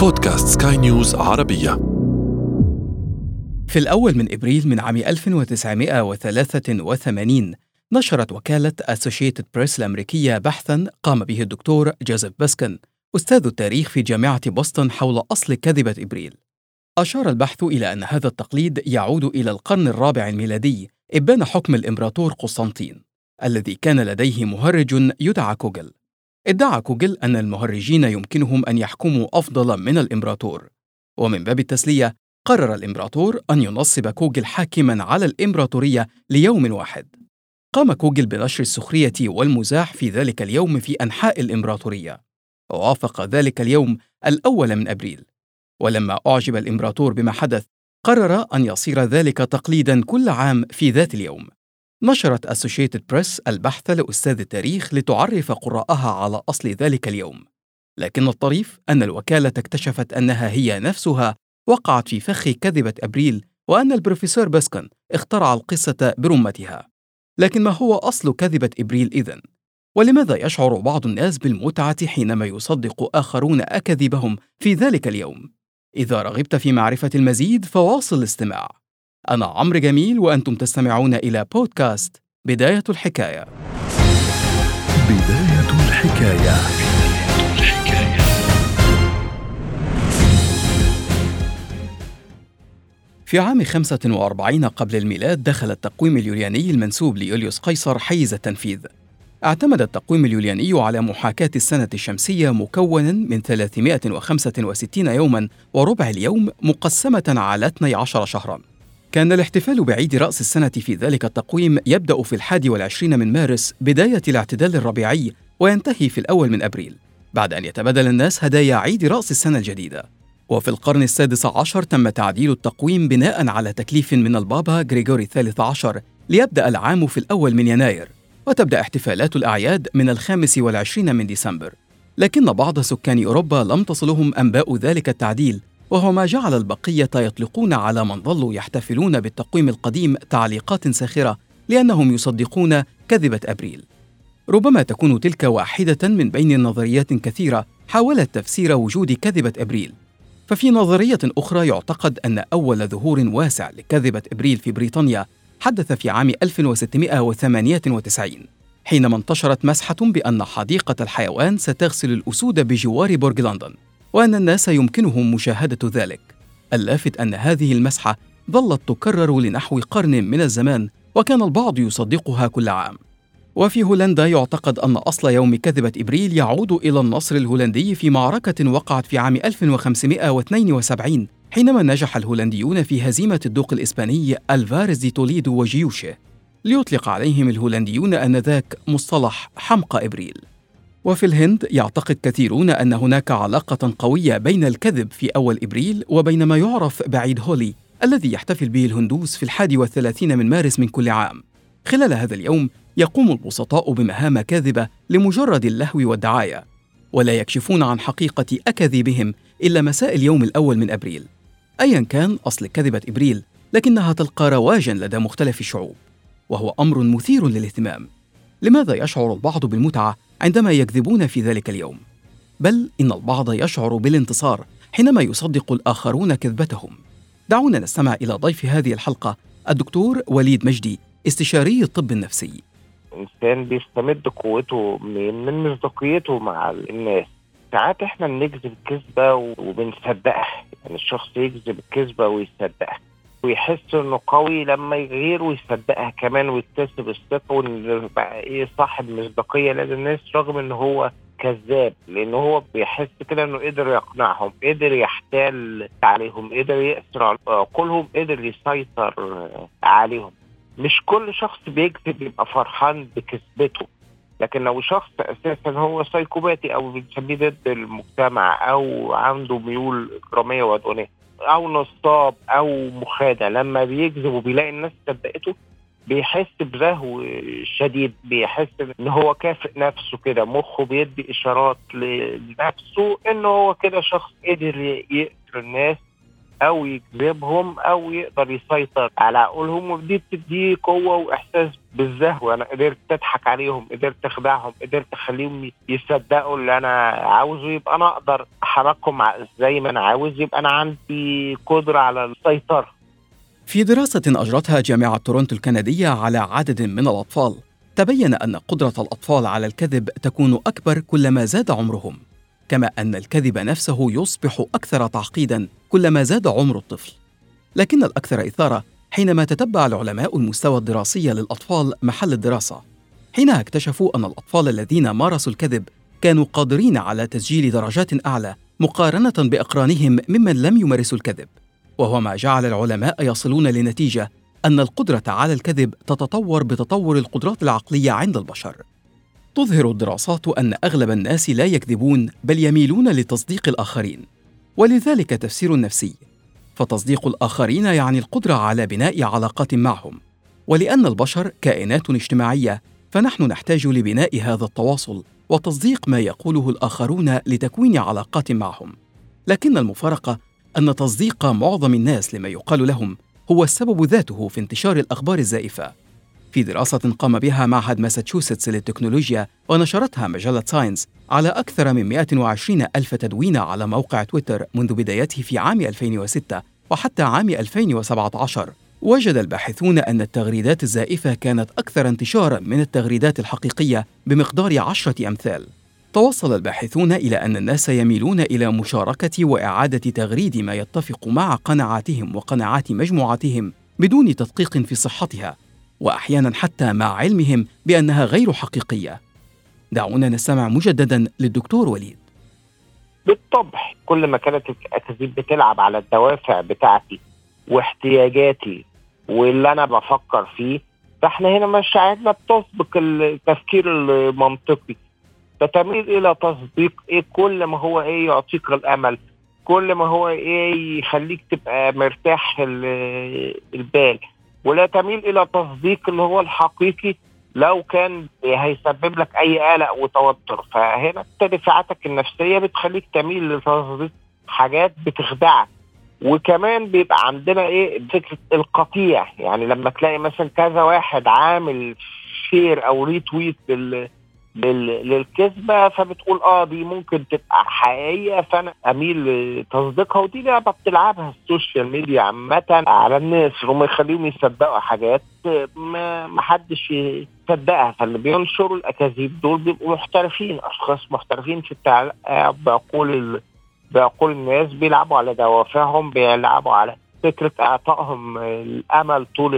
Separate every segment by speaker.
Speaker 1: بودكاست سكاي نيوز عربية.
Speaker 2: في الأول من إبريل من عام 1983 نشرت وكالة أسوشيتد بريس الأمريكية بحثاً قام به الدكتور جوزيف باسكن أستاذ التاريخ في جامعة بوسطن حول أصل كذبة إبريل. أشار البحث إلى أن هذا التقليد يعود إلى القرن الرابع الميلادي إبان حكم الإمبراطور قسطنطين الذي كان لديه مهرج يدعى كوجل ادعى كوجل أن المهرجين يمكنهم أن يحكموا أفضل من الإمبراطور. ومن باب التسلية قرر الإمبراطور أن ينصب كوجل حاكما على الإمبراطورية ليوم واحد. قام كوجل بنشر السخرية والمزاح في ذلك اليوم في أنحاء الإمبراطورية. ووافق ذلك اليوم الأول من أبريل. ولما أعجب الإمبراطور بما حدث قرر أن يصير ذلك تقليدا كل عام في ذات اليوم. نشرت أسوشيتد بريس البحث لأستاذ التاريخ لتعرف قراءها على أصل ذلك اليوم لكن الطريف أن الوكالة اكتشفت أنها هي نفسها وقعت في فخ كذبة أبريل وأن البروفيسور باسكن اخترع القصة برمتها لكن ما هو أصل كذبة إبريل إذن؟ ولماذا يشعر بعض الناس بالمتعة حينما يصدق آخرون أكاذيبهم في ذلك اليوم؟ إذا رغبت في معرفة المزيد فواصل الاستماع أنا عمرو جميل وأنتم تستمعون إلى بودكاست بداية الحكاية.
Speaker 1: بداية الحكاية.
Speaker 2: في عام 45 قبل الميلاد دخل التقويم اليولياني المنسوب ليوليوس قيصر حيز التنفيذ. اعتمد التقويم اليولياني على محاكاة السنة الشمسية مكونا من 365 يوما وربع اليوم مقسمة على 12 شهرا. كان الاحتفال بعيد رأس السنة في ذلك التقويم يبدأ في الحادي والعشرين من مارس بداية الاعتدال الربيعي وينتهي في الأول من أبريل بعد أن يتبادل الناس هدايا عيد رأس السنة الجديدة. وفي القرن السادس عشر تم تعديل التقويم بناء على تكليف من البابا غريغوري الثالث عشر ليبدأ العام في الأول من يناير وتبدأ احتفالات الأعياد من الخامس والعشرين من ديسمبر. لكن بعض سكان أوروبا لم تصلهم أنباء ذلك التعديل وهو ما جعل البقية يطلقون على من ظلوا يحتفلون بالتقويم القديم تعليقات ساخرة لأنهم يصدقون كذبة أبريل. ربما تكون تلك واحدة من بين نظريات كثيرة حاولت تفسير وجود كذبة أبريل. ففي نظرية أخرى يعتقد أن أول ظهور واسع لكذبة إبريل في بريطانيا حدث في عام 1698 حينما انتشرت مسحة بأن حديقة الحيوان ستغسل الأسود بجوار برج لندن. وأن الناس يمكنهم مشاهدة ذلك. اللافت أن هذه المسحة ظلت تكرر لنحو قرن من الزمان وكان البعض يصدقها كل عام. وفي هولندا يعتقد أن أصل يوم كذبة إبريل يعود إلى النصر الهولندي في معركة وقعت في عام 1572 حينما نجح الهولنديون في هزيمة الدوق الإسباني ألفاريز دي توليدو وجيوشه ليطلق عليهم الهولنديون آنذاك مصطلح حمقى إبريل. وفي الهند يعتقد كثيرون أن هناك علاقة قوية بين الكذب في أول إبريل وبين ما يعرف بعيد هولي الذي يحتفل به الهندوس في الحادي والثلاثين من مارس من كل عام. خلال هذا اليوم يقوم البسطاء بمهام كاذبة لمجرد اللهو والدعاية ولا يكشفون عن حقيقة أكاذيبهم إلا مساء اليوم الأول من أبريل. أيا كان أصل كذبة إبريل لكنها تلقى رواجا لدى مختلف الشعوب وهو أمر مثير للاهتمام. لماذا يشعر البعض بالمتعة عندما يكذبون في ذلك اليوم؟ بل إن البعض يشعر بالانتصار حينما يصدق الآخرون كذبتهم. دعونا نستمع إلى ضيف هذه الحلقة الدكتور وليد مجدي استشاري الطب النفسي.
Speaker 3: الإنسان بيستمد قوته من من مصداقيته مع الناس. ساعات إحنا بنكذب كذبة وبنصدقها. يعني الشخص يكذب الكذبة ويصدقها. ويحس إنه قوي لما يغير ويصدقها كمان ويكتسب الثقة وإن بقى إيه صاحب مصداقية لدى الناس رغم إن هو كذاب لأن هو بيحس كده إنه قدر يقنعهم قدر يحتال عليهم قدر يأسر عقولهم قدر يسيطر عليهم. مش كل شخص بيكذب يبقى فرحان بكذبته لكن لو شخص أساسا هو سايكوباتي أو بنسميه ضد المجتمع أو عنده ميول إجرامية وعدوانيه أو نصاب أو مخادع. لما بيكذب وبيلاقي الناس صدقته بيحس برهو شديد بيحس إن هو كافئ نفسه كده. مخه بيدي إشارات لنفسه إن هو كده شخص قدر يقتل الناس أو يجذبهم أو يقدر يسيطر على عقولهم. ودي بتديه قوة وإحساس بالزهو. أنا قدرت أضحك عليهم قدرت أخدعهم قدرت أخليهم يصدقوا اللي أنا عاوزه يبقى أنا أقدر احركهم زي ما أنا عاوز يبقى أنا عندي قدرة على السيطرة.
Speaker 2: في دراسة أجرتها جامعة تورونتو الكندية على عدد من الأطفال. تبين أن قدرة الأطفال على الكذب تكون أكبر كلما زاد عمرهم. كما أن الكذب نفسه يصبح أكثر تعقيدا كلما زاد عمر الطفل. لكن الأكثر إثارة حينما تتبع العلماء المستوى الدراسي للأطفال محل الدراسة. حينها اكتشفوا أن الأطفال الذين مارسوا الكذب كانوا قادرين على تسجيل درجات أعلى مقارنة بأقرانهم ممن لم يمارسوا الكذب. وهو ما جعل العلماء يصلون لنتيجة أن القدرة على الكذب تتطور بتطور القدرات العقلية عند البشر. تظهر الدراسات أن أغلب الناس لا يكذبون بل يميلون لتصديق الآخرين. ولذلك تفسير نفسي فتصديق الآخرين يعني القدرة على بناء علاقات معهم. ولأن البشر كائنات اجتماعية فنحن نحتاج لبناء هذا التواصل. وتصديق ما يقوله الآخرون لتكوين علاقات معهم. لكن المفارقة أن تصديق معظم الناس لما يقال لهم هو السبب ذاته في انتشار الأخبار الزائفة. في دراسة قام بها معهد ماساتشوستس للتكنولوجيا ونشرتها مجلة ساينس على أكثر من 120 ألف تدوين على موقع تويتر منذ بدايته في عام 2006 وحتى عام 2017 وجد الباحثون أن التغريدات الزائفة كانت أكثر انتشارا من التغريدات الحقيقية بمقدار عشرة أمثال. توصل الباحثون إلى أن الناس يميلون إلى مشاركة وإعادة تغريد ما يتفق مع قناعاتهم وقناعات مجموعاتهم بدون تدقيق في صحتها وأحيانا حتى مع علمهم بأنها غير حقيقية. دعونا نستمع مجددا للدكتور وليد.
Speaker 3: بالطبع كل ما كانت الاكاذيب بتلعب على الدوافع بتاعتي واحتياجاتي واللي أنا بفكر فيه فإحنا هنا مشاعرنا بتسبق التفكير المنطقي. فتميل إلى تصديق إيه؟ كل ما هو إيه يعطيك الأمل. كل ما هو إيه يخليك تبقى مرتاح البال. ولا تميل إلى تصديق اللي هو الحقيقي لو كان هيسبب لك أي قلق وتوتر. فهنا التدفعاتك النفسية بتخليك تميل لتصديق حاجات بتخدعك. وكمان بيبقى عندنا إيه فكرة القطيع. يعني لما تلاقي مثلا كذا واحد عامل share أو retweet لل للكذبة فبتقول آه دي ممكن تبقى حقيقية فأنا أميل لتصديقها ودي لعبة بتلعبها ال social media عامة على الناس هم يخليهم يصدقوا حاجات ما حدش يصدقها. فاللي بينشروا الأكاذيب دول بيبقوا محترفين أشخاص محترفين في التعلق بعقول بعقول الناس بيلعبوا على دوافعهم بيلعبوا على فكرة أعطائهم الأمل طول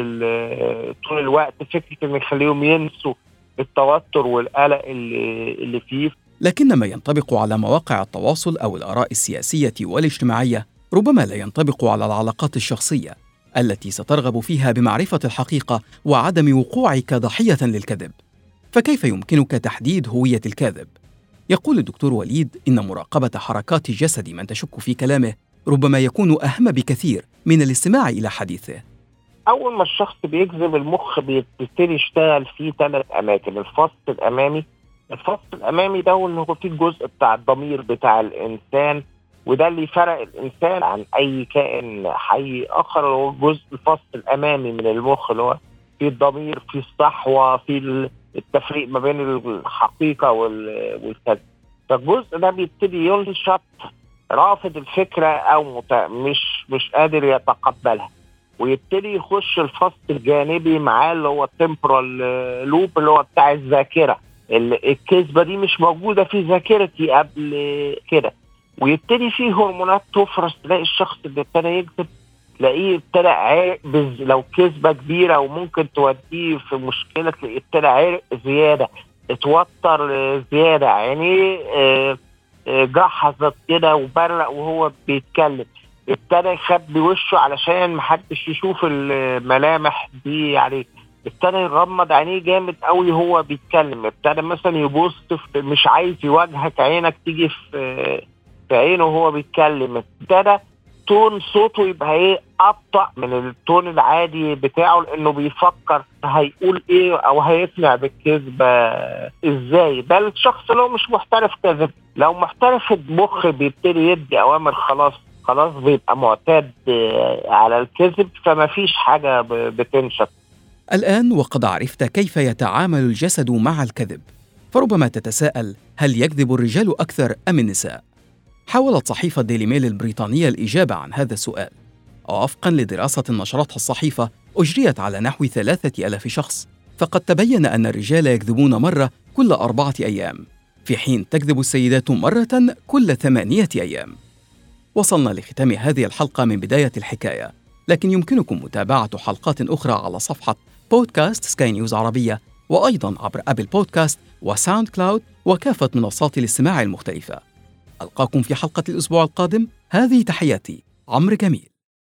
Speaker 3: طول الوقت فكرة إن يخليهم ينسوا التوتر والقلق اللي, اللي فيه.
Speaker 2: لكن ما ينطبق على مواقع التواصل أو الآراء السياسية والاجتماعية ربما لا ينطبق على العلاقات الشخصية التي سترغب فيها بمعرفة الحقيقة وعدم وقوعك ضحية للكذب. فكيف يمكنك تحديد هوية الكاذب؟ يقول الدكتور وليد إن مراقبة حركات جسد من تشك في كلامه ربما يكون أهم بكثير من الاستماع إلى حديثه.
Speaker 3: أول ما الشخص بيجذب المخ بيبتدي يشتغل فيه ثلاث أماكن الفص الأمامي. الفص الأمامي ده اللي هو فيه الجزء بتاع الضمير بتاع الإنسان وده اللي فرق الإنسان عن أي كائن حي آخر هو الجزء الفص الأمامي من المخ اللي هو في الضمير في الصحوة في التفريق ما بين الحقيقة والكذب. فالجزء ده بيبتدي ينشط رافض الفكرة أو مش مش قادر يتقبلها ويبتدي يخش الفصل الجانبي معاه اللي هو التمبرال لوب اللي هو بتاع الذاكرة. الكذبة دي مش موجودة في ذاكرتي قبل كده. ويبتدي فيه هرمونات تفرز تلاقي الشخص اللي ابتدى يكذب تلاقيه ابتدى عرق لو كذبة كبيرة وممكن توديه في مشكلة تلاقيه ابتدى عرق زيادة اتوتر زيادة عينيه آه، آه، جحظت كده وبرق وهو بيتكلم. ابتدى يخبي وشه علشان محدش يشوف الملامح دي عليه ابتدى يغمض عينيه جامد قوي هو بيتكلم. ابتدى مثلا يبص مش عايز يواجهك عينك تيجي في في عينه وهو بيتكلم. ابتدى تون صوته يبقى إيه أبطأ من التون العادي بتاعه لأنه بيفكر هيقول إيه أو هيقنع بالكذبة إزاي ده الشخص لو مش محترف كذب لو محترف المخ بيبتدي يدي أوامر خلاص خلاص بيبقى معتاد على الكذب فما فيش حاجة ب- بتنشف
Speaker 2: الآن وقد عرفت كيف يتعامل الجسد مع الكذب فربما تتساءل هل يكذب الرجال أكثر أم النساء؟ حاولت صحيفة ديلي ميل البريطانية الإجابة عن هذا السؤال. ووفقا لدراسة نشرتها الصحيفة أجريت على نحو ثلاثة ألاف شخص. فقد تبين أن الرجال يكذبون مرة كل أربعة أيام. في حين تكذب السيدات مرة كل ثمانية أيام. وصلنا لختام هذه الحلقة من بداية الحكاية. لكن يمكنكم متابعة حلقات أخرى على صفحة بودكاست سكاي نيوز عربية وأيضا عبر Apple Podcast و SoundCloud وكافة منصات الاستماع المختلفة. ألقاكم في حلقة الأسبوع القادم. هذه تحياتي عمرو جميل.